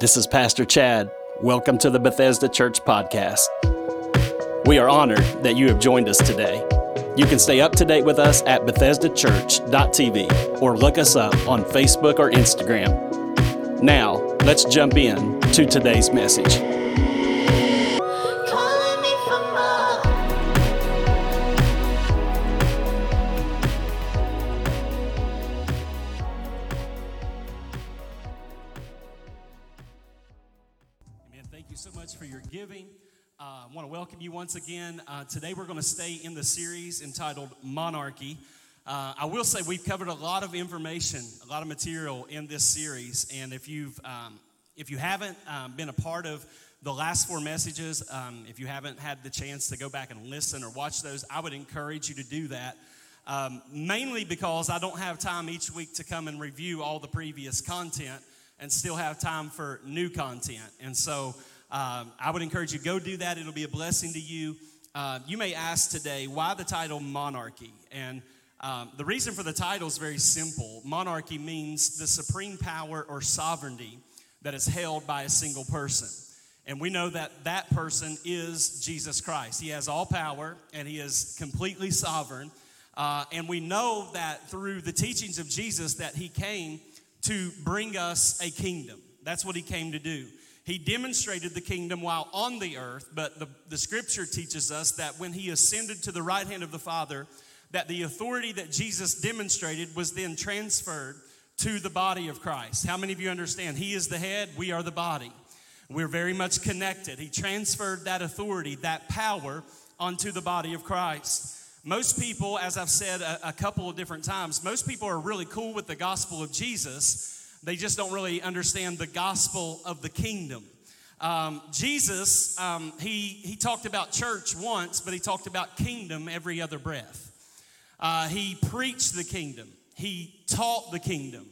This is Pastor Chad. Welcome to the Bethesda Church Podcast. We are honored that you have joined us today. You can stay up to date with us at BethesdaChurch.tv or look us up on Facebook or Instagram. Now, let's jump in to today's message. You once again. Uh, today we're going to stay in the series entitled Monarchy. Uh, I will say we've covered a lot of information, a lot of material in this series, and if you've um, if you haven't um, been a part of the last four messages, um, if you haven't had the chance to go back and listen or watch those, I would encourage you to do that. Um, mainly because I don't have time each week to come and review all the previous content and still have time for new content. And so um, I would encourage you go do that. It'll be a blessing to you. Uh, you may ask today why the title monarchy, and um, the reason for the title is very simple. Monarchy means the supreme power or sovereignty that is held by a single person. And we know that that person is Jesus Christ. He has all power and he is completely sovereign. Uh, and we know that through the teachings of Jesus that he came to bring us a kingdom. That's what he came to do. He demonstrated the kingdom while on the earth, but the, the scripture teaches us that when he ascended to the right hand of the Father, that the authority that Jesus demonstrated was then transferred to the body of Christ. How many of you understand? He is the head, we are the body. We're very much connected. He transferred that authority, that power, onto the body of Christ. Most people, as I've said a, a couple of different times, most people are really cool with the gospel of Jesus. They just don't really understand the gospel of the kingdom. Um, Jesus, um, he, he talked about church once, but he talked about kingdom every other breath. Uh, he preached the kingdom, he taught the kingdom,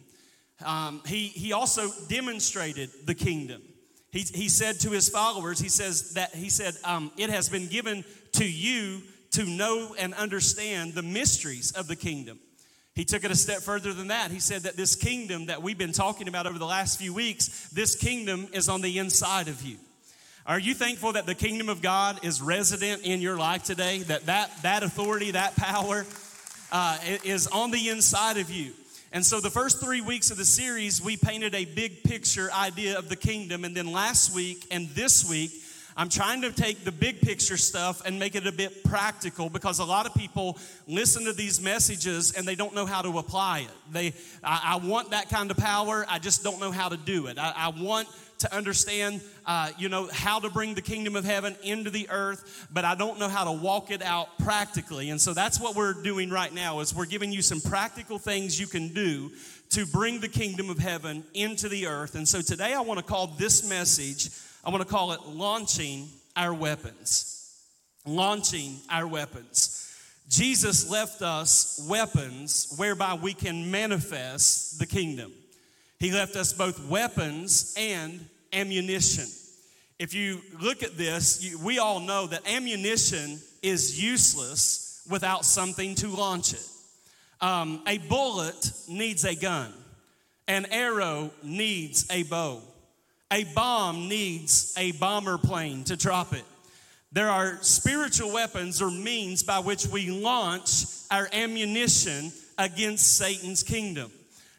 um, he, he also demonstrated the kingdom. He, he said to his followers, he says that he said, um, it has been given to you to know and understand the mysteries of the kingdom. He took it a step further than that. He said that this kingdom that we've been talking about over the last few weeks, this kingdom is on the inside of you. Are you thankful that the kingdom of God is resident in your life today? That that, that authority, that power uh, is on the inside of you. And so, the first three weeks of the series, we painted a big picture idea of the kingdom. And then last week and this week, I'm trying to take the big picture stuff and make it a bit practical because a lot of people listen to these messages and they don't know how to apply it. They, I, I want that kind of power, I just don't know how to do it. I, I want to understand, uh, you know, how to bring the kingdom of heaven into the earth, but I don't know how to walk it out practically. And so that's what we're doing right now is we're giving you some practical things you can do to bring the kingdom of heaven into the earth. And so today I want to call this message, I want to call it launching our weapons. Launching our weapons. Jesus left us weapons whereby we can manifest the kingdom. He left us both weapons and ammunition. If you look at this, you, we all know that ammunition is useless without something to launch it. Um, a bullet needs a gun, an arrow needs a bow, a bomb needs a bomber plane to drop it. There are spiritual weapons or means by which we launch our ammunition against Satan's kingdom.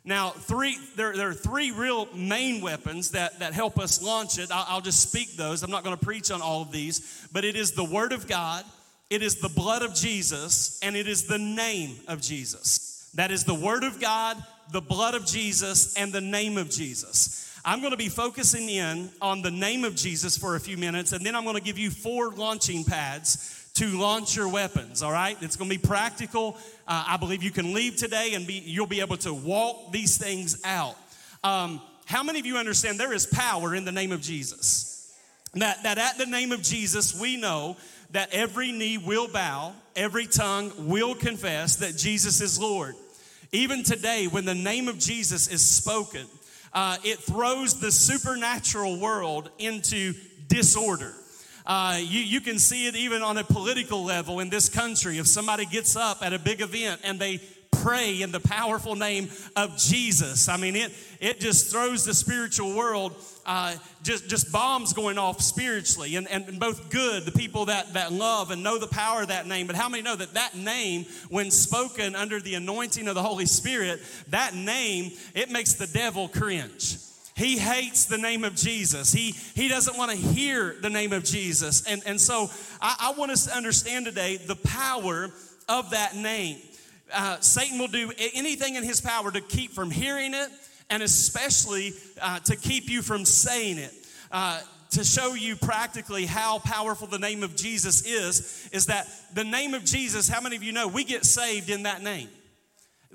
Now, three, there, there are three real main weapons that, that help us launch it. I'll, I'll just speak those. I'm not going to preach on all of these, but it is the Word of God, it is the blood of Jesus, and it is the name of Jesus. That is the Word of God, the blood of Jesus, and the name of Jesus. I'm going to be focusing in on the name of Jesus for a few minutes, and then I'm going to give you four launching pads to launch your weapons, all right? It's gonna be practical. Uh, I believe you can leave today and be, you'll be able to walk these things out. Um, how many of you understand there is power in the name of Jesus? That, that at the name of Jesus, we know that every knee will bow, every tongue will confess that Jesus is Lord. Even today, when the name of Jesus is spoken, uh, it throws the supernatural world into disorder. Uh, you, you can see it even on a political level in this country. If somebody gets up at a big event and they pray in the powerful name of Jesus. I mean, it, it just throws the spiritual world, uh, just, just bombs going off spiritually, and, and both good, the people that, that love and know the power of that name. But how many know that that name, when spoken under the anointing of the Holy Spirit, that name, it makes the devil cringe. He hates the name of Jesus. He, he doesn't want to hear the name of Jesus. And, and so I, I want us to understand today the power of that name. Uh, Satan will do anything in his power to keep from hearing it and especially uh, to keep you from saying it. Uh, to show you practically how powerful the name of Jesus is, is that the name of Jesus, how many of you know we get saved in that name?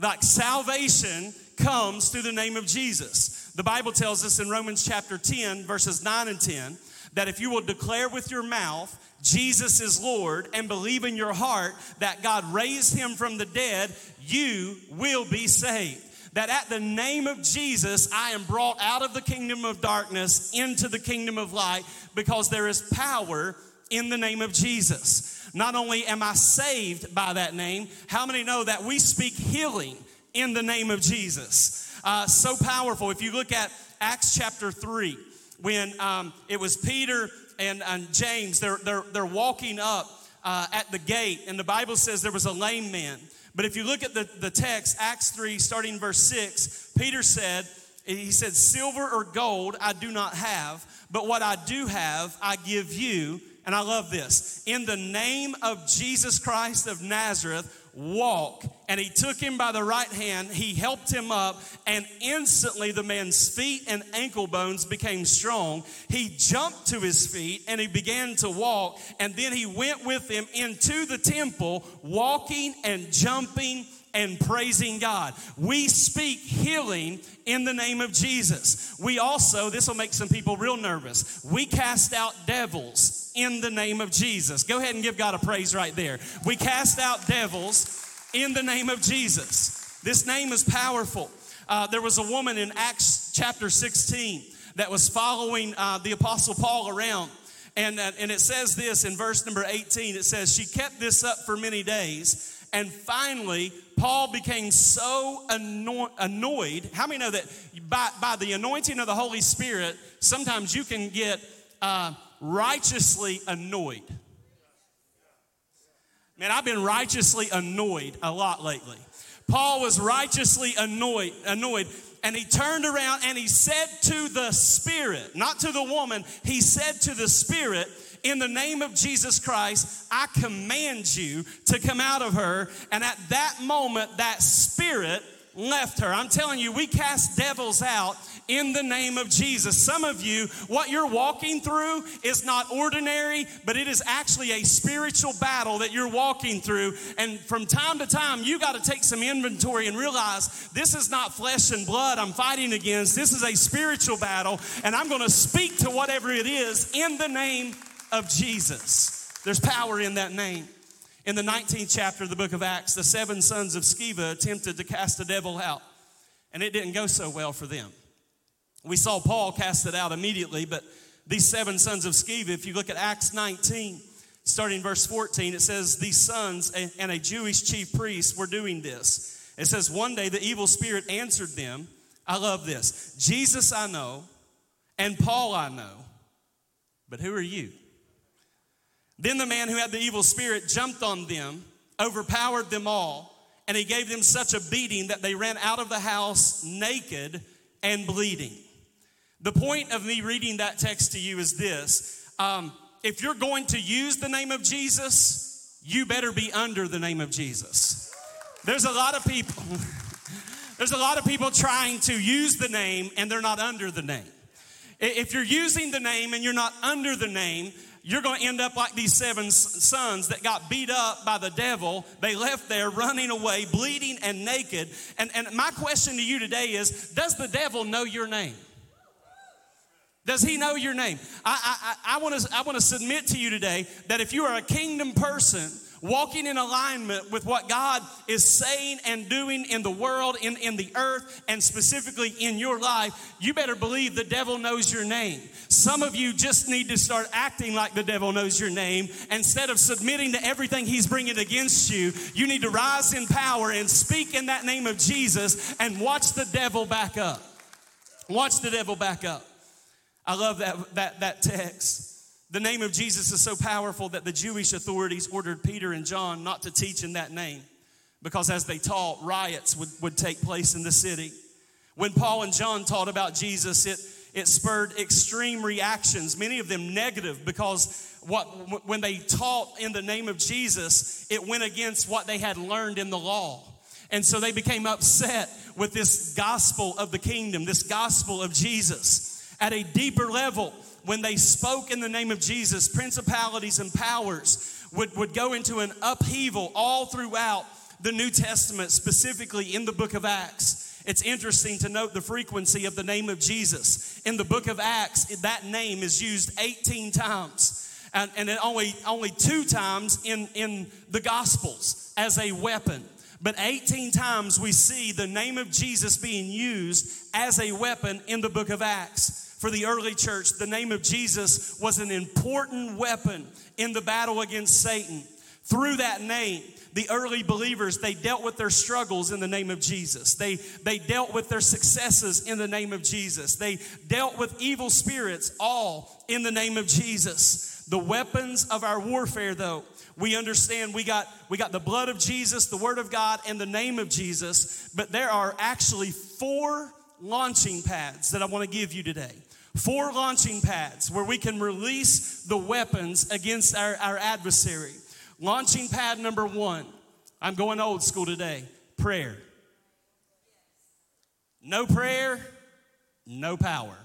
Like salvation comes through the name of Jesus. The Bible tells us in Romans chapter 10, verses 9 and 10, that if you will declare with your mouth Jesus is Lord and believe in your heart that God raised him from the dead, you will be saved. That at the name of Jesus, I am brought out of the kingdom of darkness into the kingdom of light because there is power in the name of Jesus. Not only am I saved by that name, how many know that we speak healing in the name of Jesus? Uh, so powerful. If you look at Acts chapter 3, when um, it was Peter and, and James, they're, they're, they're walking up uh, at the gate, and the Bible says there was a lame man. But if you look at the, the text, Acts 3, starting verse 6, Peter said, he said, Silver or gold I do not have, but what I do have I give you. And I love this. In the name of Jesus Christ of Nazareth, walk. And he took him by the right hand, he helped him up, and instantly the man's feet and ankle bones became strong. He jumped to his feet and he began to walk, and then he went with him into the temple, walking and jumping and praising God. We speak healing in the name of Jesus. We also, this will make some people real nervous, we cast out devils in the name of Jesus. Go ahead and give God a praise right there. We cast out devils in the name of Jesus. This name is powerful. Uh, there was a woman in Acts chapter 16 that was following uh, the Apostle Paul around. And, uh, and it says this in verse number 18 it says, She kept this up for many days. And finally, Paul became so anno- annoyed. How many know that by, by the anointing of the Holy Spirit, sometimes you can get uh, righteously annoyed? Man, I've been righteously annoyed a lot lately. Paul was righteously annoyed, annoyed, and he turned around and he said to the Spirit, not to the woman, he said to the Spirit, in the name of Jesus Christ, I command you to come out of her. And at that moment, that spirit left her. I'm telling you, we cast devils out in the name of Jesus. Some of you, what you're walking through is not ordinary, but it is actually a spiritual battle that you're walking through. And from time to time, you got to take some inventory and realize this is not flesh and blood I'm fighting against. This is a spiritual battle, and I'm going to speak to whatever it is in the name of Jesus. There's power in that name. In the 19th chapter of the book of Acts, the seven sons of Sceva attempted to cast the devil out, and it didn't go so well for them. We saw Paul cast it out immediately, but these seven sons of Sceva, if you look at Acts 19, starting verse 14, it says, These sons and a Jewish chief priest were doing this. It says, One day the evil spirit answered them. I love this Jesus I know, and Paul I know, but who are you? Then the man who had the evil spirit jumped on them, overpowered them all, and he gave them such a beating that they ran out of the house naked and bleeding. The point of me reading that text to you is this um, if you're going to use the name of Jesus, you better be under the name of Jesus. There's a lot of people. There's a lot of people trying to use the name and they're not under the name. If you're using the name and you're not under the name, you're going to end up like these seven sons that got beat up by the devil. They left there running away, bleeding and naked. And, and my question to you today is Does the devil know your name? Does he know your name? I, I, I want to I want to submit to you today that if you are a kingdom person, walking in alignment with what God is saying and doing in the world, in, in the earth, and specifically in your life, you better believe the devil knows your name. Some of you just need to start acting like the devil knows your name. Instead of submitting to everything he's bringing against you, you need to rise in power and speak in that name of Jesus and watch the devil back up. Watch the devil back up. I love that, that, that text. The name of Jesus is so powerful that the Jewish authorities ordered Peter and John not to teach in that name because as they taught, riots would, would take place in the city. When Paul and John taught about Jesus, it, it spurred extreme reactions, many of them negative, because what, when they taught in the name of Jesus, it went against what they had learned in the law. And so they became upset with this gospel of the kingdom, this gospel of Jesus. At a deeper level, when they spoke in the name of Jesus, principalities and powers would, would go into an upheaval all throughout the New Testament, specifically in the book of Acts. It's interesting to note the frequency of the name of Jesus. In the book of Acts, that name is used 18 times. And, and only, only two times in, in the Gospels as a weapon. But 18 times we see the name of Jesus being used as a weapon in the book of Acts for the early church, the name of Jesus was an important weapon in the battle against Satan. Through that name, the early believers, they dealt with their struggles in the name of Jesus. They, they dealt with their successes in the name of Jesus. They dealt with evil spirits all in the name of Jesus. The weapons of our warfare, though, we understand we got, we got the blood of Jesus, the word of God, and the name of Jesus, but there are actually four launching pads that I want to give you today four launching pads where we can release the weapons against our, our adversary. Launching pad number one, I'm going old school today prayer. No prayer, no power.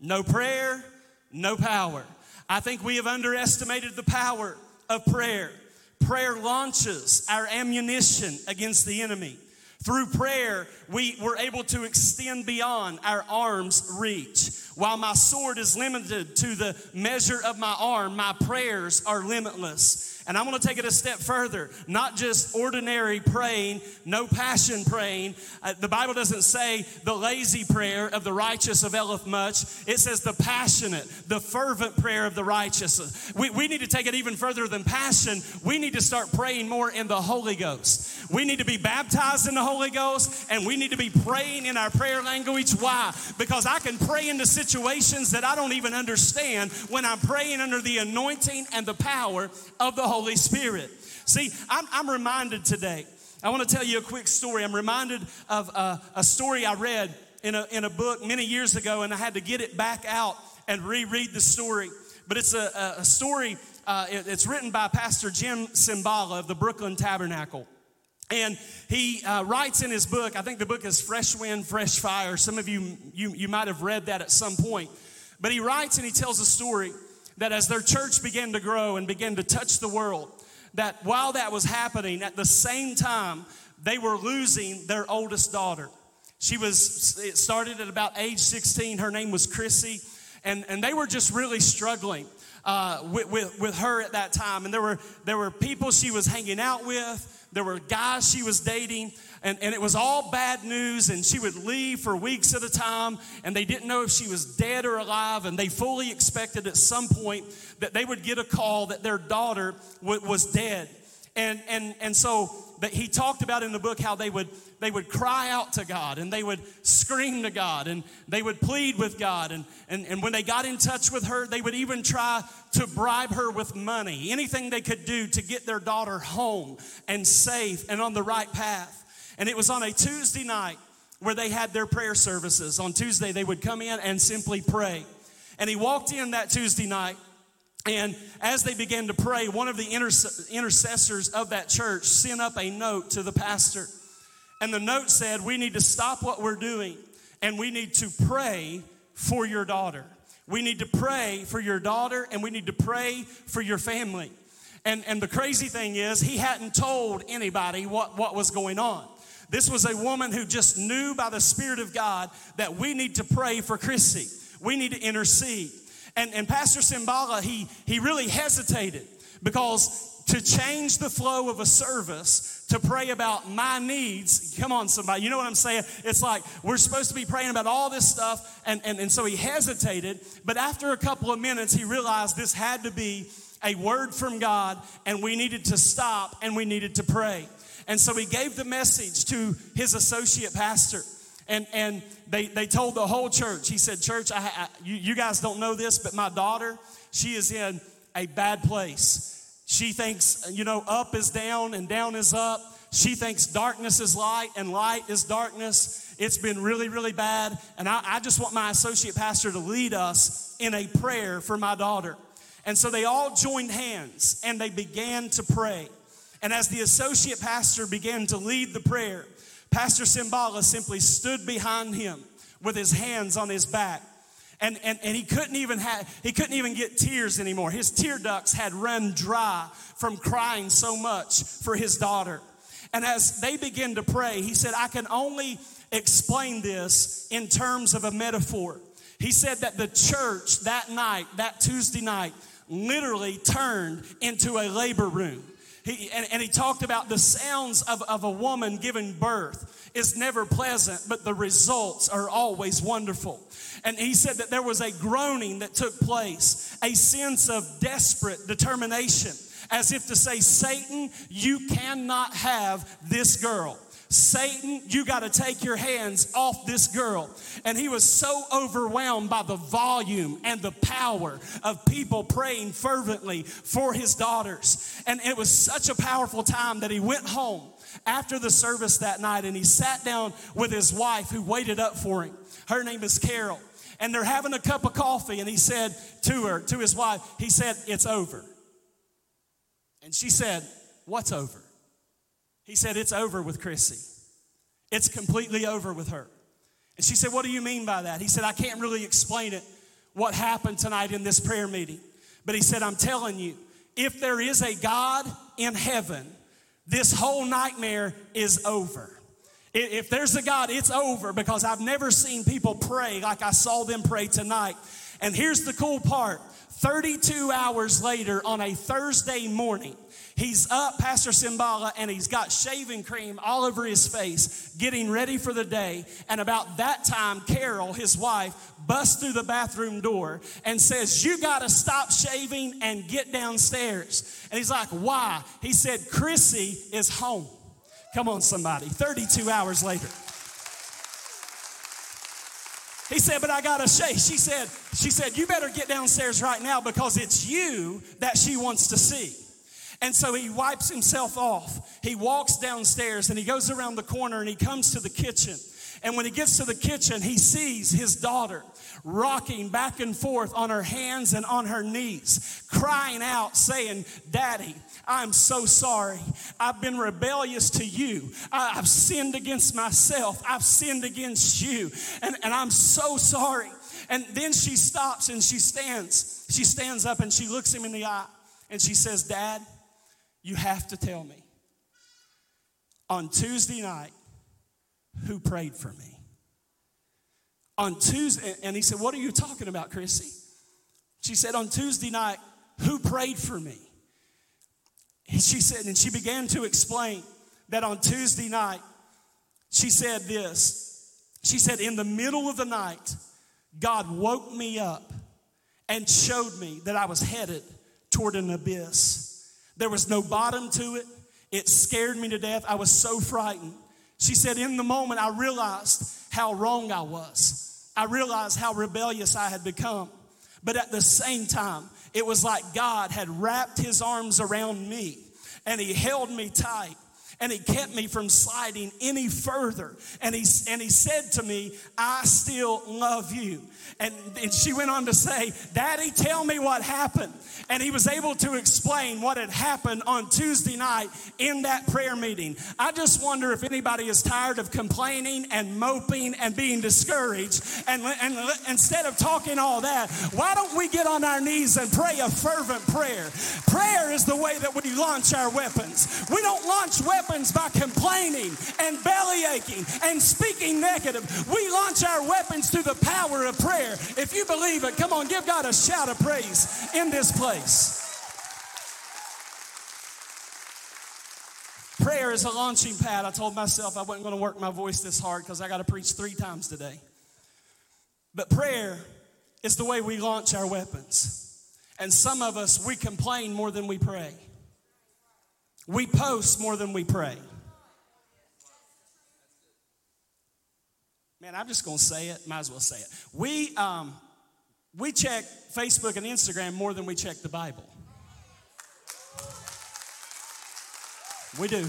No prayer, no power. I think we have underestimated the power of prayer. Prayer launches our ammunition against the enemy. Through prayer, we were able to extend beyond our arm's reach. While my sword is limited to the measure of my arm, my prayers are limitless. And I'm gonna take it a step further. Not just ordinary praying, no passion praying. Uh, the Bible doesn't say the lazy prayer of the righteous availeth much. It says the passionate, the fervent prayer of the righteous. We, we need to take it even further than passion. We need to start praying more in the Holy Ghost. We need to be baptized in the Holy Ghost and we need to be praying in our prayer language. Why? Because I can pray into situations that I don't even understand when I'm praying under the anointing and the power of the Holy Holy Spirit. See, I'm, I'm reminded today. I want to tell you a quick story. I'm reminded of a, a story I read in a, in a book many years ago, and I had to get it back out and reread the story. But it's a, a story, uh, it, it's written by Pastor Jim Cymbala of the Brooklyn Tabernacle. And he uh, writes in his book, I think the book is Fresh Wind, Fresh Fire. Some of you, you, you might have read that at some point. But he writes and he tells a story that as their church began to grow and began to touch the world, that while that was happening, at the same time, they were losing their oldest daughter. She was, it started at about age 16. Her name was Chrissy. And, and they were just really struggling uh, with, with, with her at that time. And there were, there were people she was hanging out with, there were guys she was dating, and, and it was all bad news. And she would leave for weeks at a time, and they didn't know if she was dead or alive. And they fully expected at some point that they would get a call that their daughter w- was dead. And, and, and so he talked about in the book how they would they would cry out to God and they would scream to God and they would plead with God. And, and, and when they got in touch with her, they would even try to bribe her with money, anything they could do to get their daughter home and safe and on the right path. And it was on a Tuesday night where they had their prayer services. On Tuesday, they would come in and simply pray. And he walked in that Tuesday night and as they began to pray, one of the intercessors of that church sent up a note to the pastor. And the note said, We need to stop what we're doing and we need to pray for your daughter. We need to pray for your daughter and we need to pray for your family. And, and the crazy thing is, he hadn't told anybody what, what was going on. This was a woman who just knew by the Spirit of God that we need to pray for Chrissy. We need to intercede. And, and Pastor Cymbala, he, he really hesitated because to change the flow of a service to pray about my needs. Come on, somebody. You know what I'm saying? It's like we're supposed to be praying about all this stuff. And, and, and so he hesitated. But after a couple of minutes, he realized this had to be a word from God, and we needed to stop and we needed to pray. And so he gave the message to his associate pastor. And, and they, they told the whole church, he said, Church, I, I, you, you guys don't know this, but my daughter, she is in a bad place. She thinks, you know, up is down and down is up. She thinks darkness is light and light is darkness. It's been really, really bad. And I, I just want my associate pastor to lead us in a prayer for my daughter. And so they all joined hands and they began to pray. And as the associate pastor began to lead the prayer, Pastor Cymbala simply stood behind him with his hands on his back. And, and, and he couldn't even have, he couldn't even get tears anymore. His tear ducts had run dry from crying so much for his daughter. And as they began to pray, he said, I can only explain this in terms of a metaphor. He said that the church that night, that Tuesday night, literally turned into a labor room. He, and, and he talked about the sounds of, of a woman giving birth is never pleasant, but the results are always wonderful. And he said that there was a groaning that took place, a sense of desperate determination, as if to say, Satan, you cannot have this girl. Satan, you got to take your hands off this girl. And he was so overwhelmed by the volume and the power of people praying fervently for his daughters. And it was such a powerful time that he went home after the service that night and he sat down with his wife who waited up for him. Her name is Carol. And they're having a cup of coffee, and he said to her, to his wife, he said, It's over. And she said, What's over? He said, It's over with Chrissy. It's completely over with her. And she said, What do you mean by that? He said, I can't really explain it, what happened tonight in this prayer meeting. But he said, I'm telling you, if there is a God in heaven, this whole nightmare is over. If there's a God, it's over because I've never seen people pray like I saw them pray tonight. And here's the cool part 32 hours later on a Thursday morning, He's up, Pastor Cymbala, and he's got shaving cream all over his face, getting ready for the day. And about that time, Carol, his wife, busts through the bathroom door and says, You got to stop shaving and get downstairs. And he's like, Why? He said, Chrissy is home. Come on, somebody. 32 hours later. He said, but I gotta shave. She said, she said, you better get downstairs right now because it's you that she wants to see. And so he wipes himself off. He walks downstairs and he goes around the corner and he comes to the kitchen. And when he gets to the kitchen, he sees his daughter rocking back and forth on her hands and on her knees, crying out, saying, Daddy, I'm so sorry. I've been rebellious to you. I've sinned against myself. I've sinned against you. And, and I'm so sorry. And then she stops and she stands. She stands up and she looks him in the eye and she says, Dad, you have to tell me on Tuesday night who prayed for me. On Tuesday, and he said, What are you talking about, Chrissy? She said, On Tuesday night, who prayed for me? She said, and she began to explain that on Tuesday night, she said this. She said, In the middle of the night, God woke me up and showed me that I was headed toward an abyss. There was no bottom to it. It scared me to death. I was so frightened. She said, In the moment, I realized how wrong I was. I realized how rebellious I had become. But at the same time, it was like God had wrapped his arms around me and he held me tight and he kept me from sliding any further. And he, and he said to me, I still love you. And, and she went on to say, Daddy, tell me what happened. And he was able to explain what had happened on Tuesday night in that prayer meeting. I just wonder if anybody is tired of complaining and moping and being discouraged. And, and instead of talking all that, why don't we get on our knees and pray a fervent prayer? Prayer is the way that we launch our weapons. We don't launch weapons by complaining and belly aching and speaking negative. We launch our weapons through the power of prayer. If you believe it, come on, give God a shout of praise in this place. prayer is a launching pad. I told myself I wasn't going to work my voice this hard because I got to preach three times today. But prayer is the way we launch our weapons. And some of us, we complain more than we pray. We post more than we pray. Man, I'm just going to say it. Might as well say it. We, um, we check Facebook and Instagram more than we check the Bible. We do.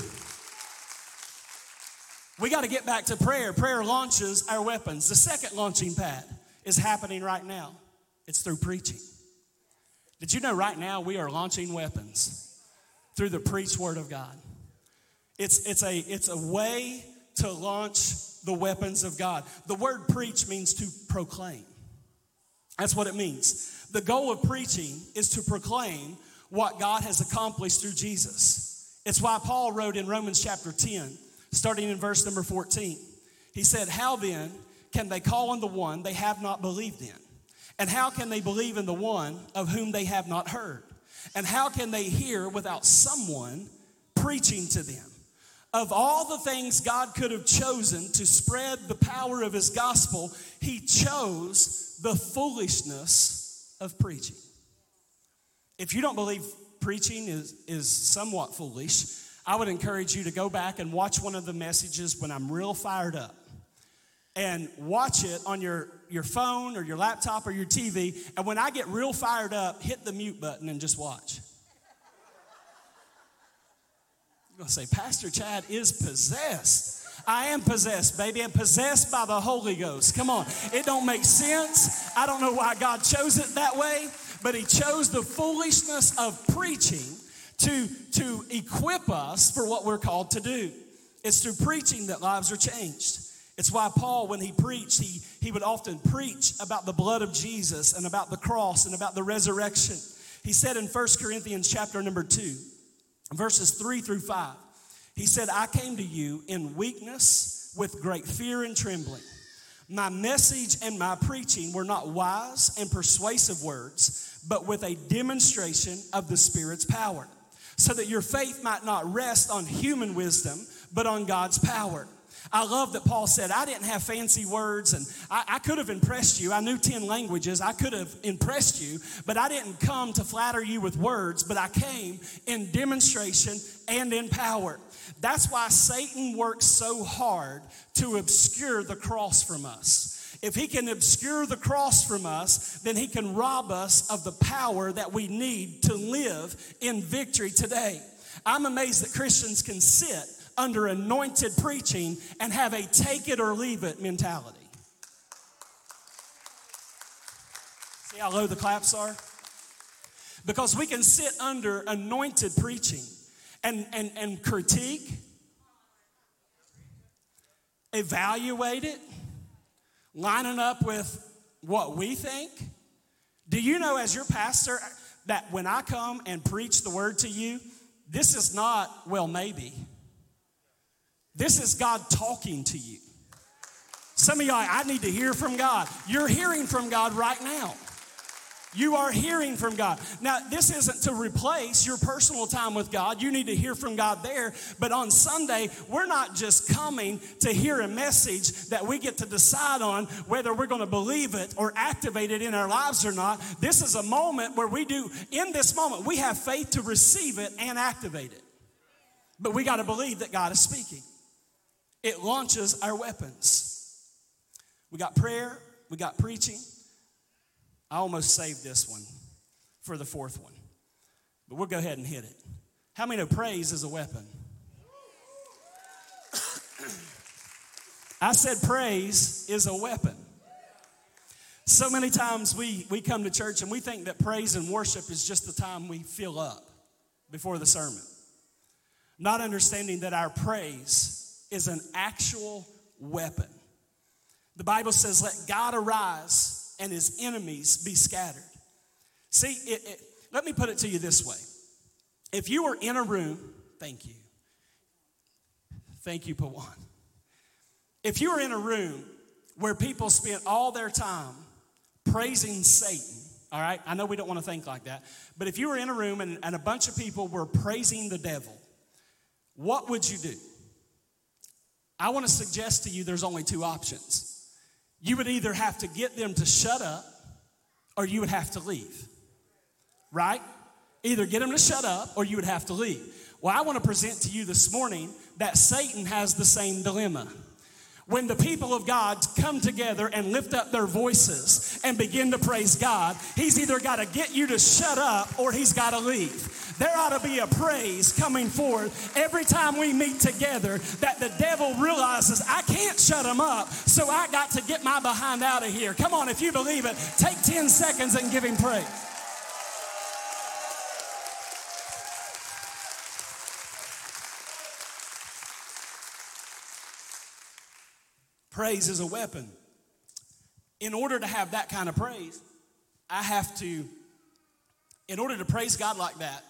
We got to get back to prayer. Prayer launches our weapons. The second launching pad is happening right now. It's through preaching. Did you know right now we are launching weapons through the preached word of God? It's, it's, a, it's a way to launch the weapons of God. The word preach means to proclaim. That's what it means. The goal of preaching is to proclaim what God has accomplished through Jesus. It's why Paul wrote in Romans chapter 10, starting in verse number 14. He said, How then can they call on the one they have not believed in? And how can they believe in the one of whom they have not heard? And how can they hear without someone preaching to them? Of all the things God could have chosen to spread the power of his gospel, he chose the foolishness of preaching. If you don't believe preaching is, is somewhat foolish, I would encourage you to go back and watch one of the messages when I'm real fired up and watch it on your, your phone or your laptop or your TV. And when I get real fired up, hit the mute button and just watch. You're going to say, Pastor Chad is possessed. I am possessed, baby. I'm possessed by the Holy Ghost. Come on. It don't make sense. I don't know why God chose it that way, but He chose the foolishness of preaching to, to equip us for what we're called to do. It's through preaching that lives are changed. It's why Paul, when he preached, he, he would often preach about the blood of Jesus and about the cross and about the resurrection. He said in 1 Corinthians chapter number 2, verses 3 through 5, he said, I came to you in weakness with great fear and trembling. My message and my preaching were not wise and persuasive words, but with a demonstration of the Spirit's power, so that your faith might not rest on human wisdom, but on God's power. I love that Paul said, I didn't have fancy words and I, I, could have impressed you. I knew 10 languages. I could have impressed you, but I didn't come to flatter you with words, but I came in demonstration and in power. That's why Satan works so hard to obscure the cross from us. If he can obscure the cross from us, then he can rob us of the power that we need to live in victory today. I'm amazed that Christians can sit under anointed preaching and have a take it or leave it mentality. See how low the claps are? Because we can sit under anointed preaching and, and, and critique, evaluate it, lining up with what we think. Do you know, as your pastor, that when I come and preach the word to you, this is not, well, maybe. This is God talking to you. Some of y'all, I need to hear from God. You're hearing from God right now. You are hearing from God. Now, this isn't to replace your personal time with God. You need to hear from God there. But on Sunday, we're not just coming to hear a message that we get to decide on whether we're going to believe it or activate it in our lives or not. This is a moment where we do, in this moment, we have faith to receive it and activate it. But we got to believe that God is speaking. It launches our weapons. We got prayer, we got preaching. I almost saved this one for the fourth one, but we'll go ahead and hit it. How many know praise is a weapon? I said praise is a weapon. So many times we, we come to church and we think that praise and worship is just the time we fill up before the sermon. Not understanding that our praise is an actual weapon. The Bible says, Let God arise and his enemies be scattered. See, it, it, let me put it to you this way. If you were in a room, thank you. Thank you, Pawan. If you were in a room where people spent all their time praising Satan, all right, I know we don't want to think like that, but if you were in a room and, and a bunch of people were praising the devil, what would you do? I want to suggest to you there's only two options. You would either have to get them to shut up or you would have to leave. Right? Either get them to shut up or you would have to leave. Well, I want to present to you this morning that Satan has the same dilemma. When the people of God come together and lift up their voices and begin to praise God, he's either got to get you to shut up or he's got to leave. There ought to be a praise coming forth every time we meet together that the devil realizes I can't shut him up, so I got to get my behind out of here. Come on, if you believe it, take 10 seconds and give him praise. Praise is a weapon. In order to have that kind of praise, I have to, in order to praise God like that,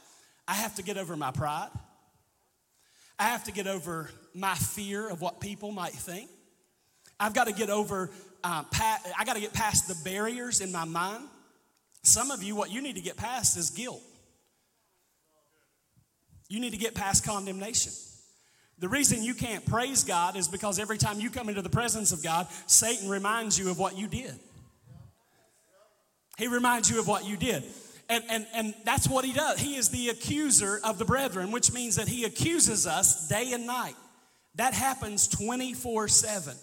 I have to get over my pride. I have to get over my fear of what people might think. I've got to get over, uh, pa- I got to get past the barriers in my mind. Some of you, what you need to get past is guilt. You need to get past condemnation. The reason you can't praise God is because every time you come into the presence of God, Satan reminds you of what you did. He reminds you of what you did. And, and, and that's what he does. He is the accuser of the brethren, which means that he accuses us day and night. That happens 24 7.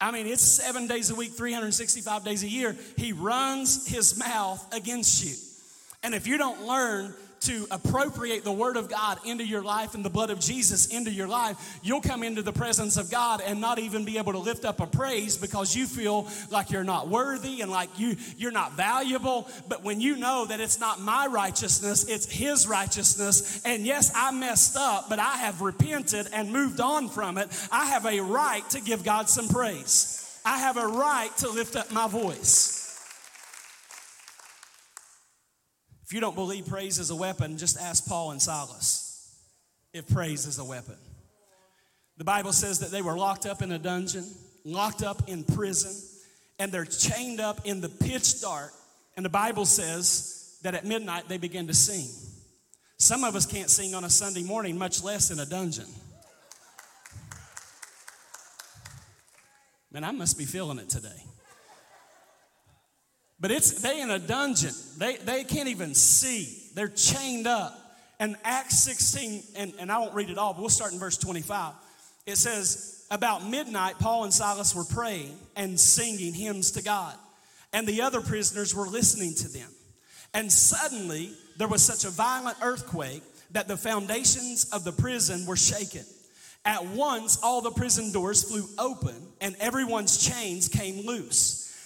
I mean, it's seven days a week, 365 days a year. He runs his mouth against you. And if you don't learn to appropriate the Word of God into your life and the blood of Jesus into your life, you'll come into the presence of God and not even be able to lift up a praise because you feel like you're not worthy and like you, you're not valuable. But when you know that it's not my righteousness, it's His righteousness, and yes, I messed up, but I have repented and moved on from it, I have a right to give God some praise. I have a right to lift up my voice. If you don't believe praise is a weapon, just ask Paul and Silas if praise is a weapon. The Bible says that they were locked up in a dungeon, locked up in prison, and they're chained up in the pitch dark. And the Bible says that at midnight they began to sing. Some of us can't sing on a Sunday morning, much less in a dungeon. Man, I must be feeling it today. But it's they in a dungeon. They they can't even see. They're chained up. And Acts 16, and, and I won't read it all, but we'll start in verse 25. It says, About midnight, Paul and Silas were praying and singing hymns to God. And the other prisoners were listening to them. And suddenly there was such a violent earthquake that the foundations of the prison were shaken. At once, all the prison doors flew open and everyone's chains came loose.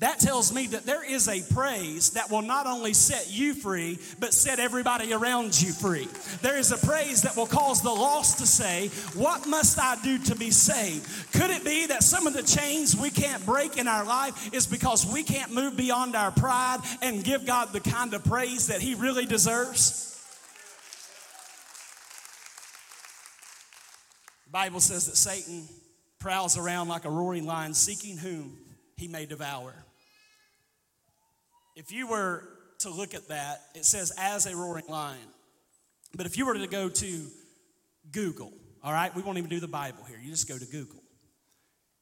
That tells me that there is a praise that will not only set you free, but set everybody around you free. There is a praise that will cause the lost to say, What must I do to be saved? Could it be that some of the chains we can't break in our life is because we can't move beyond our pride and give God the kind of praise that He really deserves? The Bible says that Satan prowls around like a roaring lion, seeking whom he may devour. If you were to look at that, it says as a roaring lion. But if you were to go to Google, all right, we won't even do the Bible here, you just go to Google.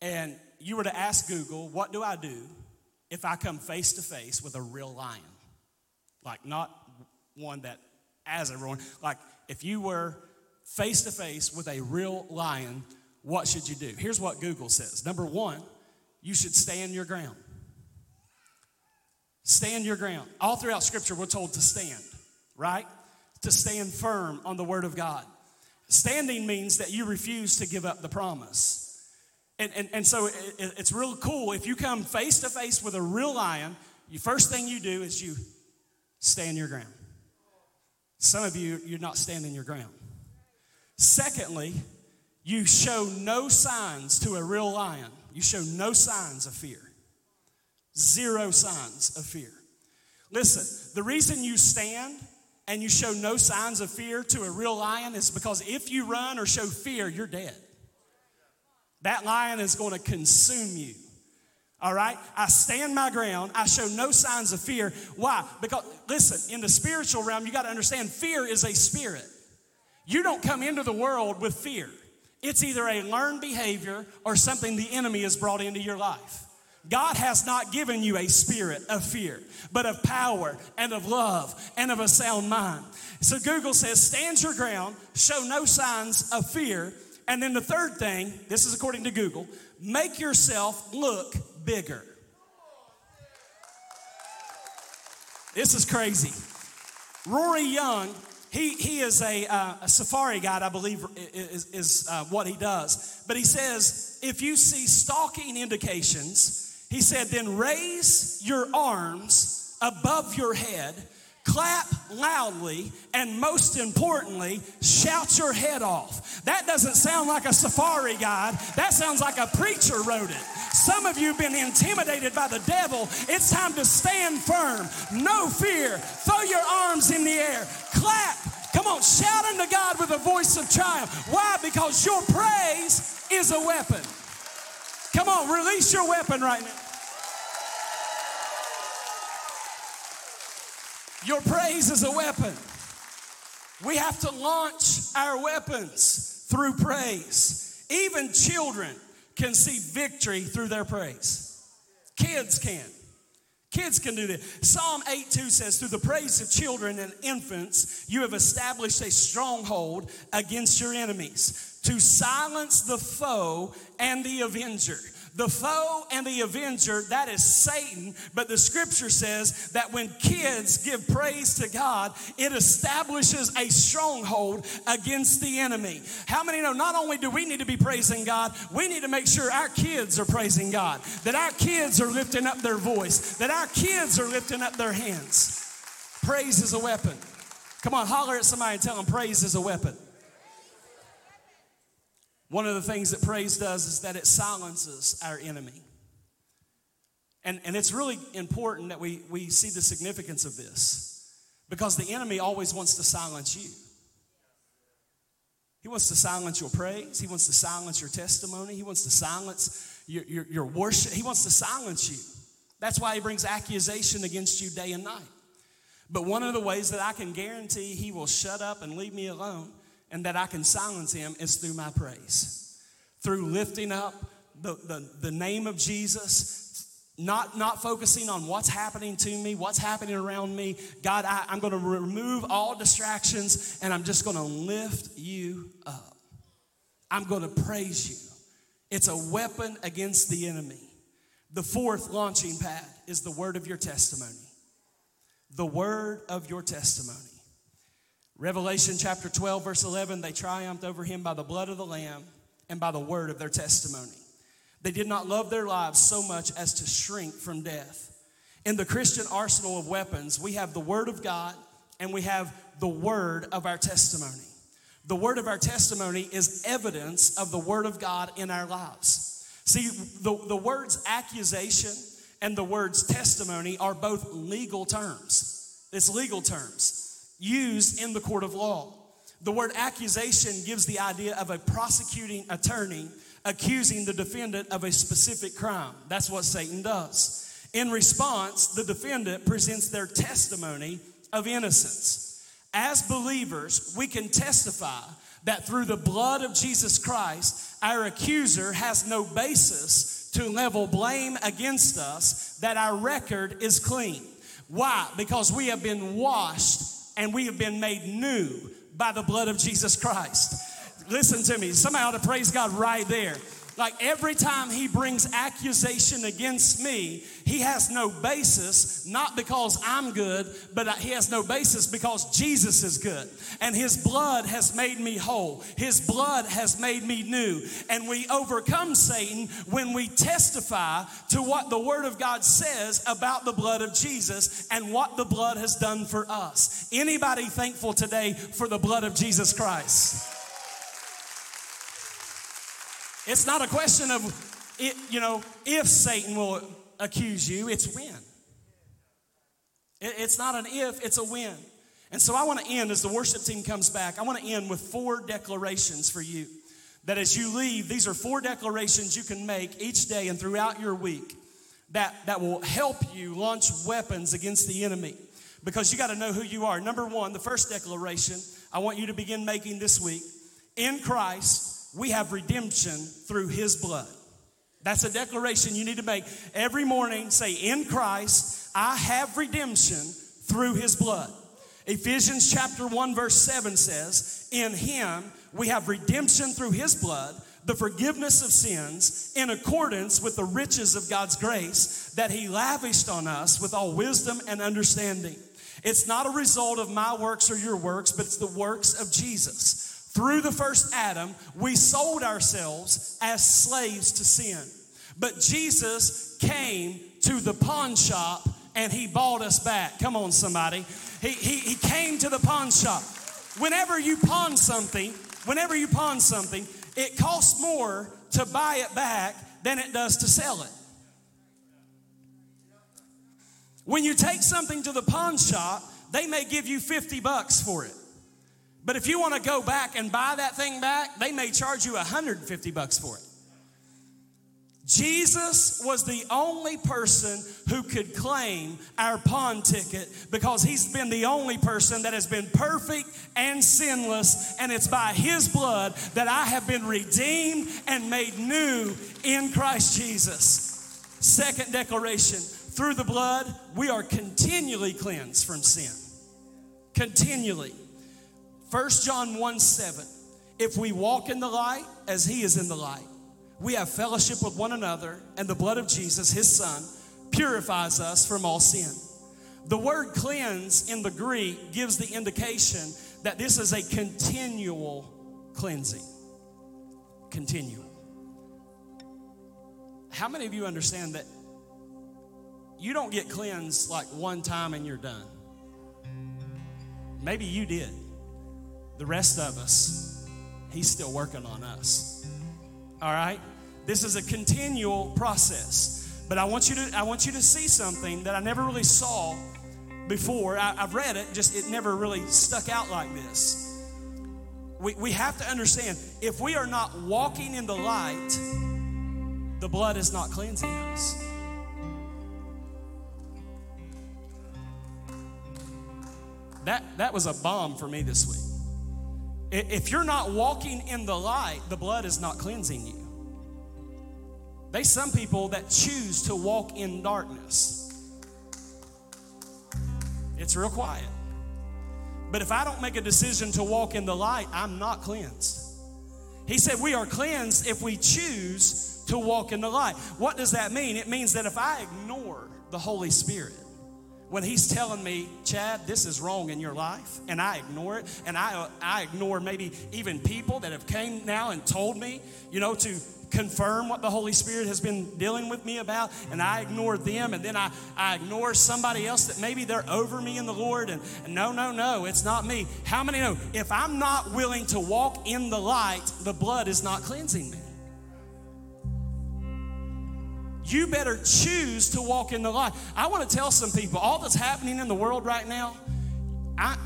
And you were to ask Google, what do I do if I come face to face with a real lion? Like, not one that as a roaring, like if you were face to face with a real lion, what should you do? Here's what Google says. Number one, you should stand your ground. Stand your ground. All throughout Scripture, we're told to stand, right? To stand firm on the Word of God. Standing means that you refuse to give up the promise. And, and, and so it, it's real cool. If you come face to face with a real lion, the first thing you do is you stand your ground. Some of you, you're not standing your ground. Secondly, you show no signs to a real lion. you show no signs of fear. Zero signs of fear. Listen, the reason you stand and you show no signs of fear to a real lion is because if you run or show fear, you're dead. That lion is going to consume you. All right? I stand my ground. I show no signs of fear. Why? Because, listen, in the spiritual realm, you got to understand fear is a spirit. You don't come into the world with fear. It's either a learned behavior or something the enemy has brought into your life. God has not given you a spirit of fear, but of power and of love and of a sound mind. So Google says, stand your ground, show no signs of fear. And then the third thing, this is according to Google, make yourself look bigger. This is crazy. Rory Young, he, he is a, uh, a safari guide, I believe, is, is uh, what he does. But he says if you see stalking indications, he said, then raise your arms above your head clap loudly, and most importantly, shout your head off. That doesn't sound like a safari guide, that sounds like a preacher wrote it. Some of you have been intimidated by the devil. It's time to stand firm, no fear. Throw your arms in the air, clap. Come on, shout unto God with a voice of triumph. Why? Because your praise is a weapon. Come on, release your weapon right now. Your praise is a weapon. We have to launch our weapons through praise. Even children can see victory through their praise. Kids can. Kids can do this. Psalm 8 2 says, Through the praise of children and infants, you have established a stronghold against your enemies to silence the foe and the avenger. The foe and the avenger, that is Satan. But the scripture says that when kids give praise to God, it establishes a stronghold against the enemy. How many know not only do we need to be praising God, we need to make sure our kids are praising God, that our kids are lifting up their voice, that our kids are lifting up their hands. Praise is a weapon. Come on, holler at somebody and tell them praise is a weapon. One of the things that praise does is that it silences our enemy. And, and it's really important that we, we see the significance of this because the enemy always wants to silence you. He wants to silence your praise. He wants to silence your testimony. He wants to silence your, your, your worship. He wants to silence you. That's why he brings accusation against you day and night. But one of the ways that I can guarantee he will shut up and leave me alone and that I can silence him is through my praise. Through lifting up the, the, the name of Jesus, not, not focusing on what's happening to me, what's happening around me. God, I, I'm going to remove all distractions and I'm just going to lift you up. I'm going to praise you. It's a weapon against the enemy. The fourth launching pad is the word of your testimony. The word of your testimony. Revelation chapter 12, verse 11 they triumphed over him by the blood of the Lamb and by the word of their testimony. They did not love their lives so much as to shrink from death. In the Christian arsenal of weapons, we have the word of God and we have the word of our testimony. The word of our testimony is evidence of the word of God in our lives. See, the, the words accusation and the words testimony are both legal terms. It's legal terms used in the court of law. The word accusation gives the idea of a prosecuting attorney accusing the defendant of a specific crime. That's what Satan does. In response, the defendant presents their testimony of innocence. As believers, we can testify that through the blood of Jesus Christ, our accuser has no basis to level blame against us, that our record is clean. Why? Because we have been washed and we have been made new by the blood of Jesus Christ. Listen to me. Somebody ought to praise God right there. Like every time he brings accusation against me, he has no basis, not because I'm good, but he has no basis because Jesus is good. And his blood has made me whole. His blood has made me new. And we overcome Satan when we testify to what the Word of God says about the blood of Jesus and what the blood has done for us. Anybody thankful today for the blood of Jesus Christ? It's not a question of it, you know, if Satan will accuse you, it's when. It, it's not an if, it's a when. And so I want to end as the worship team comes back. I want to end with four declarations for you. That as you leave, these are four declarations you can make each day and throughout your week that, that will help you launch weapons against the enemy. Because you got to know who you are. Number one, the first declaration I want you to begin making this week in Christ, we have redemption through his blood. That's a declaration you need to make every morning. Say, In Christ, I have redemption through his blood. Ephesians chapter 1, verse 7 says, In him we have redemption through his blood, the forgiveness of sins, in accordance with the riches of God's grace that he lavished on us with all wisdom and understanding. It's not a result of my works or your works, but it's the works of Jesus. Through the first Adam, we sold ourselves as slaves to sin. But Jesus came to the pawn shop and he bought us back. Come on, somebody. He, he, he came to the pawn shop. Whenever you pawn something, whenever you pawn something, it costs more to buy it back than it does to sell it. When you take something to the pawn shop, they may give you 50 bucks for it. But if you want to go back and buy that thing back, they may charge you 150 bucks for it. Jesus was the only person who could claim our pawn ticket because he's been the only person that has been perfect and sinless, and it's by his blood that I have been redeemed and made new in Christ Jesus. Second declaration through the blood, we are continually cleansed from sin. Continually. 1 John 1 7. If we walk in the light as he is in the light, we have fellowship with one another, and the blood of Jesus, his son, purifies us from all sin. The word cleanse in the Greek gives the indication that this is a continual cleansing. Continual. How many of you understand that you don't get cleansed like one time and you're done? Maybe you did. The rest of us, He's still working on us. All right? This is a continual process. But I want you to I want you to see something that I never really saw before. I, have read it, just it never really stuck out like this. We, we have to understand if we are not walking in the light, the blood is not cleansing us. That, that was a bomb for me this week. If you're not walking in the light, the blood is not cleansing you. There's some people that choose to walk in darkness. It's real quiet. But if I don't make a decision to walk in the light, I'm not cleansed. He said we are cleansed if we choose to walk in the light. What does that mean? It means that if I ignore the Holy Spirit, when he's telling me, Chad, this is wrong in your life, and I ignore it, and I, uh, I ignore maybe even people that have came now and told me, you know, to confirm what the Holy Spirit has been dealing with me about, and I ignore them, and then I, I ignore somebody else that maybe they're over me in the Lord, and, and no, no, no, it's not me. How many know? If I'm not willing to walk in the light, the blood is not cleansing me you better choose to walk in the light. I want to tell some people all that's happening in the world right now, I,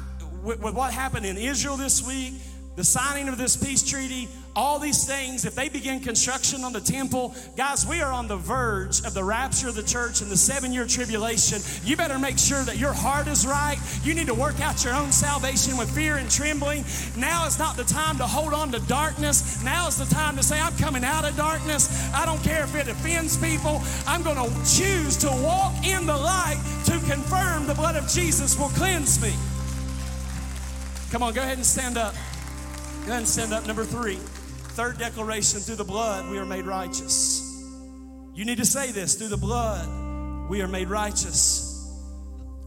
with, with what happened in Israel this week, the signing of this peace treaty, all these things, if they begin construction on the temple, guys, we are on the verge of the rapture of the church and the seven year tribulation. You better make sure that your heart is right. You need to work out your own salvation with fear and trembling. Now is not the time to hold on to darkness. Now is the time to say, I'm coming out of darkness. I don't care if it offends people. I'm going to choose to walk in the light to confirm the blood of Jesus will cleanse me. Come on, go ahead and stand up. Go ahead and stand up. Number three. Third declaration through the blood, we are made righteous. You need to say this through the blood, we are made righteous.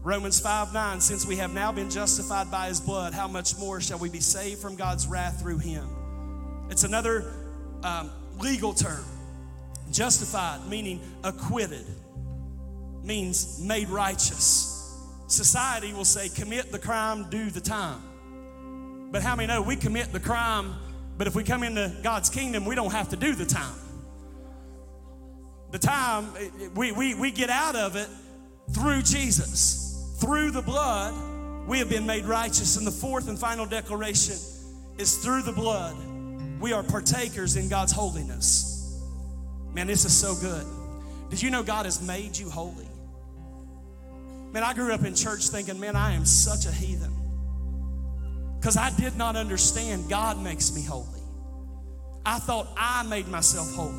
Romans 5 9, since we have now been justified by his blood, how much more shall we be saved from God's wrath through him? It's another um, legal term. Justified, meaning acquitted, means made righteous. Society will say, commit the crime, do the time. But how many know we commit the crime but if we come into God's kingdom, we don't have to do the time. The time we, we, we get out of it through Jesus, through the blood, we have been made righteous. And the fourth and final declaration is through the blood, we are partakers in God's holiness. Man, this is so good. Did you know God has made you holy? Man, I grew up in church thinking, man, I am such a heathen. Because I did not understand God makes me holy. I thought I made myself holy.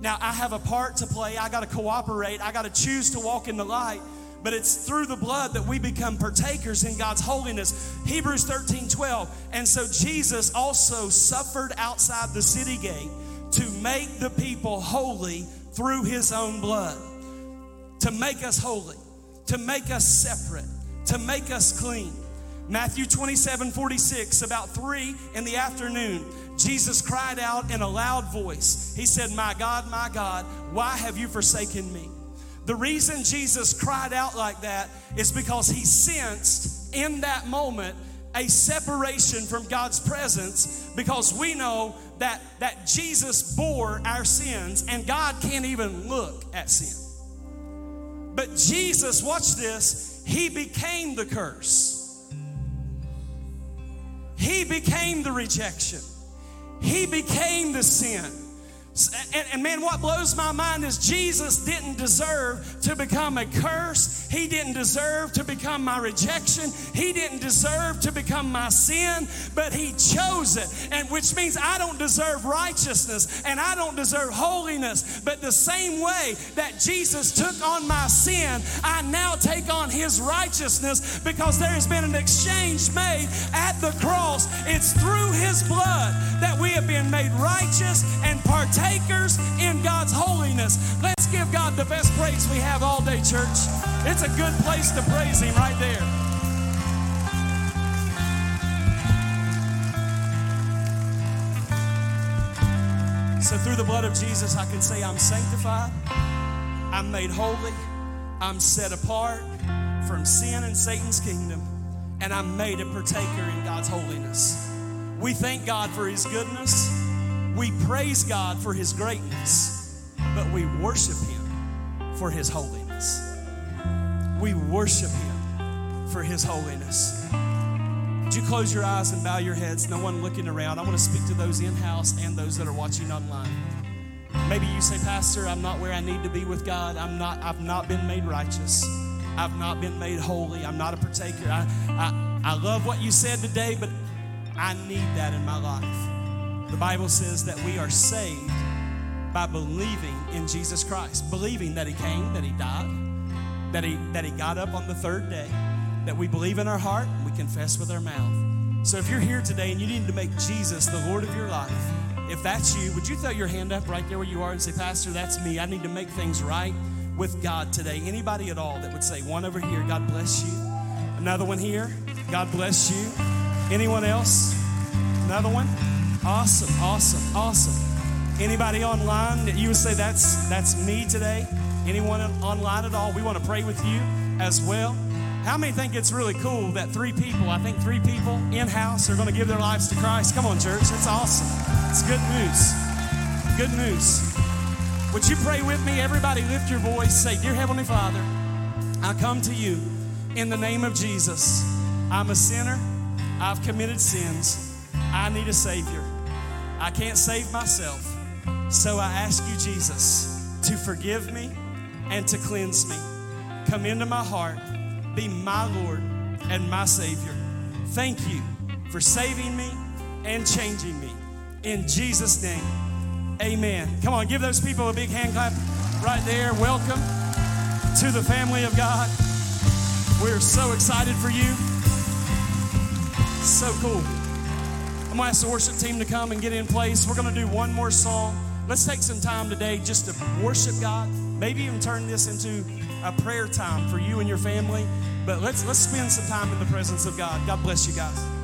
Now, I have a part to play. I got to cooperate. I got to choose to walk in the light. But it's through the blood that we become partakers in God's holiness. Hebrews 13 12. And so Jesus also suffered outside the city gate to make the people holy through his own blood, to make us holy, to make us separate, to make us clean. Matthew 27 46, about three in the afternoon, Jesus cried out in a loud voice. He said, My God, my God, why have you forsaken me? The reason Jesus cried out like that is because he sensed in that moment a separation from God's presence because we know that, that Jesus bore our sins and God can't even look at sin. But Jesus, watch this, he became the curse. He became the rejection. He became the sin. And, and, man, what blows my mind is Jesus didn't deserve to become a curse. He didn't deserve to become my rejection. He didn't deserve to become my sin, but He chose it. And which means I don't deserve righteousness and I don't deserve holiness. But the same way that Jesus took on my sin, I now take on His righteousness because there has been an exchange made at the cross. It's through His blood that we have been made righteous and partake partakers in God's holiness. Let's give God the best praise we have all day, church. It's a good place to praise Him right there. So, through the blood of Jesus, I can say I'm sanctified, I'm made holy, I'm set apart from sin and Satan's kingdom, and I'm made a partaker in God's holiness. We thank God for His goodness. We praise God for His greatness, but we worship Him for His holiness. We worship Him for His holiness. Would you close your eyes and bow your heads? No one looking around. I want to speak to those in house and those that are watching online. Maybe you say, Pastor, I'm not where I need to be with God. I'm not, I've not been made righteous. I've not been made holy. I'm not a partaker. I, I, I love what you said today, but I need that in my life. The Bible says that we are saved by believing in Jesus Christ, believing that He came, that He died, that He, that he got up on the third day, that we believe in our heart, and we confess with our mouth. So if you're here today and you need to make Jesus the Lord of your life, if that's you, would you throw your hand up right there where you are and say, Pastor, that's me. I need to make things right with God today. Anybody at all that would say, one over here, God bless you. Another one here, God bless you. Anyone else? Another one? Awesome, awesome, awesome. Anybody online that you would say that's that's me today? Anyone online at all? We want to pray with you as well. How many think it's really cool that three people, I think three people in house, are going to give their lives to Christ? Come on, church. It's awesome. It's good news. Good news. Would you pray with me? Everybody lift your voice. Say, Dear Heavenly Father, I come to you in the name of Jesus. I'm a sinner. I've committed sins. I need a Savior. I can't save myself. So I ask you, Jesus, to forgive me and to cleanse me. Come into my heart, be my Lord and my Savior. Thank you for saving me and changing me. In Jesus' name, amen. Come on, give those people a big hand clap right there. Welcome to the family of God. We're so excited for you. So cool. I'm going to ask the worship team to come and get in place. We're going to do one more song. Let's take some time today just to worship God. Maybe even turn this into a prayer time for you and your family. But let's let's spend some time in the presence of God. God bless you guys.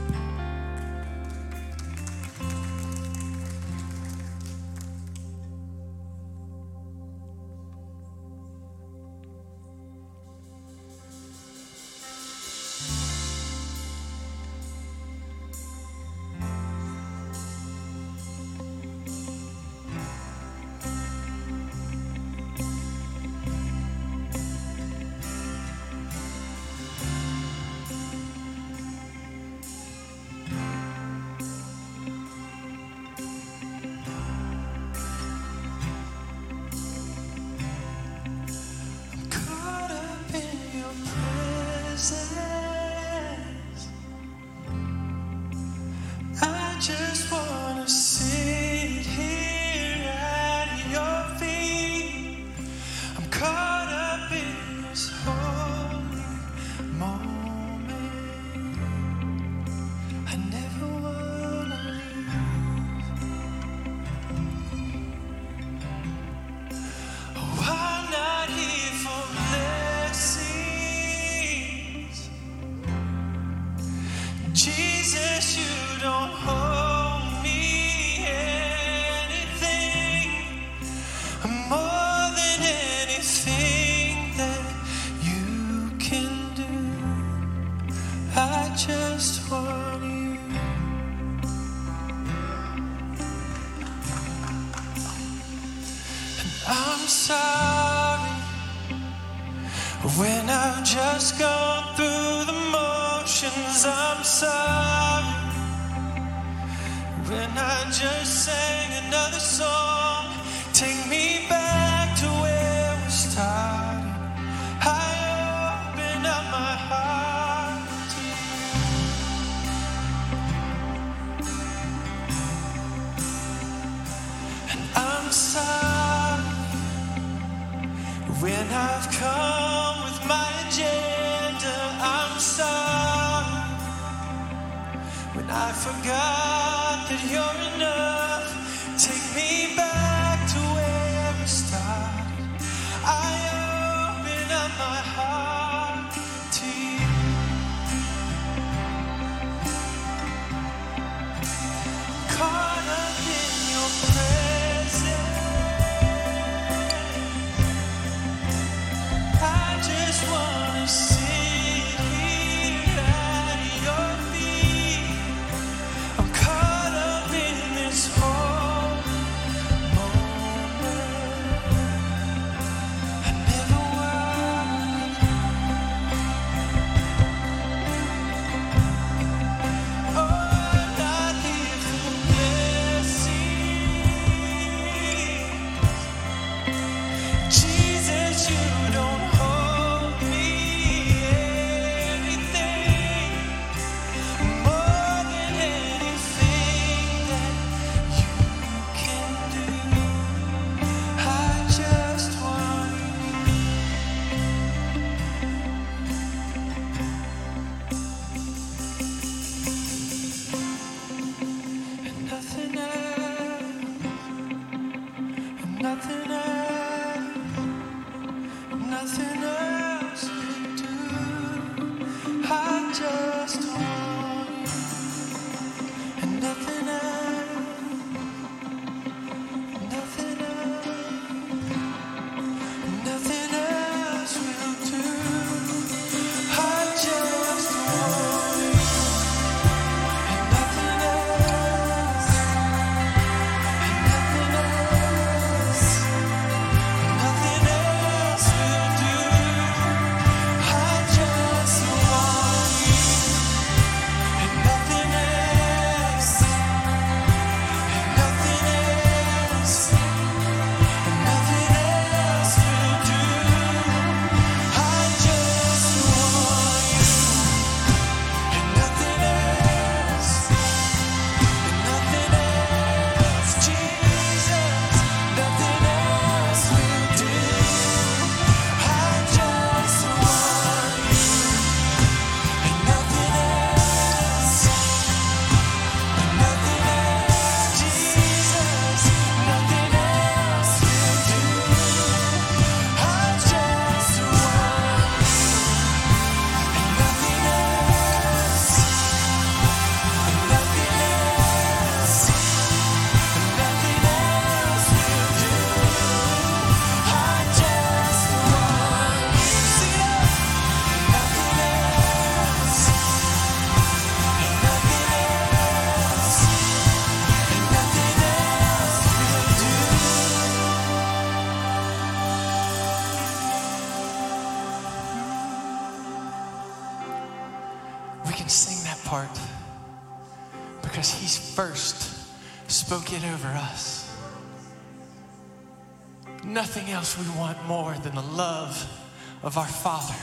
of our Father.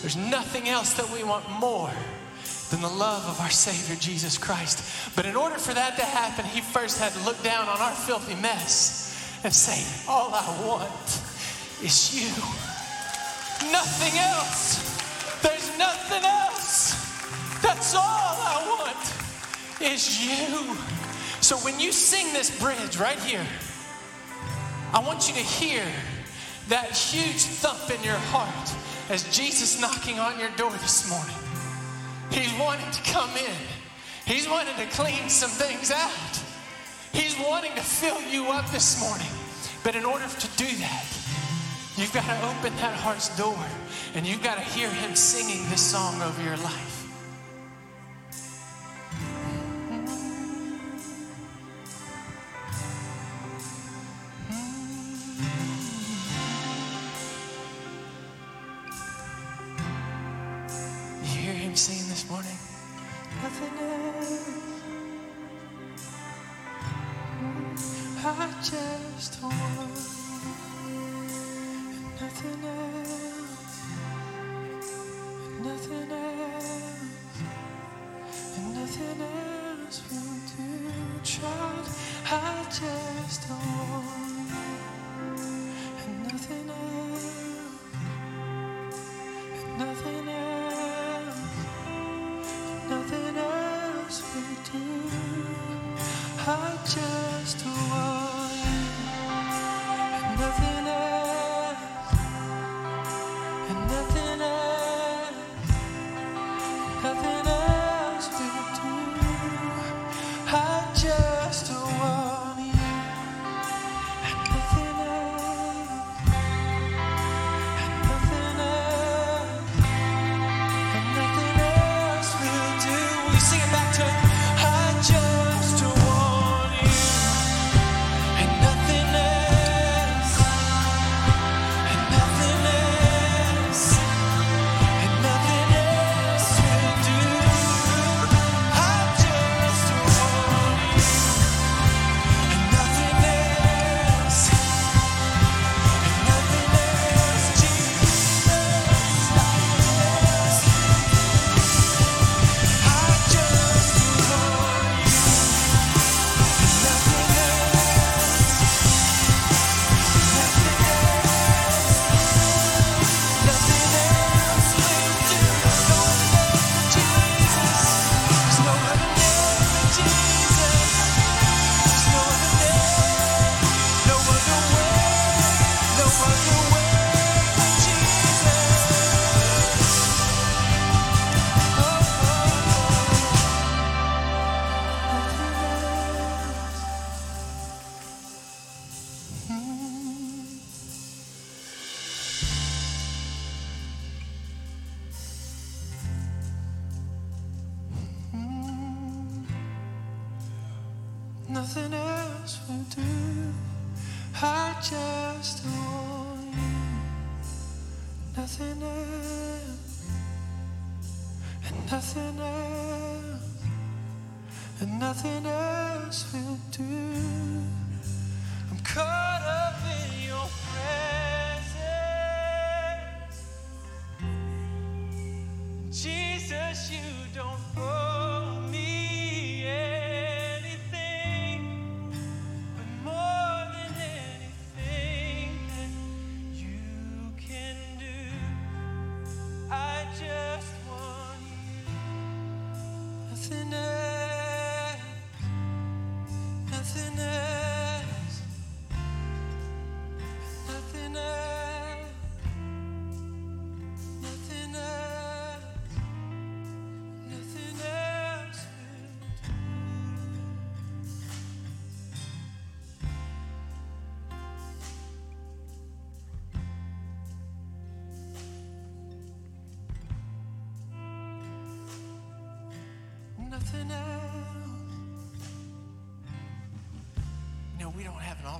There's nothing else that we want more than the love of our Savior Jesus Christ. But in order for that to happen, He first had to look down on our filthy mess and say, All I want is you. Nothing else. There's nothing else. That's all I want is you. So when you sing this bridge right here, I want you to hear that huge thump in your heart as Jesus knocking on your door this morning. He's wanting to come in. He's wanting to clean some things out. He's wanting to fill you up this morning. But in order to do that, you've got to open that heart's door and you've got to hear him singing this song over your life.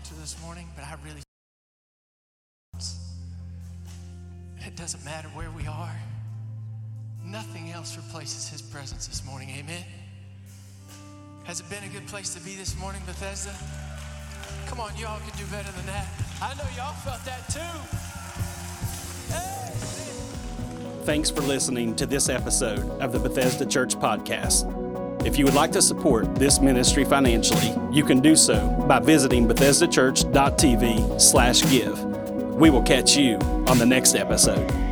Altar this morning, but I really. It doesn't matter where we are. Nothing else replaces His presence this morning. Amen. Has it been a good place to be this morning, Bethesda? Come on, y'all can do better than that. I know y'all felt that too. Hey! Thanks for listening to this episode of the Bethesda Church Podcast. If you would like to support this ministry financially, you can do so by visiting bethesdachurch.tv slash give. We will catch you on the next episode.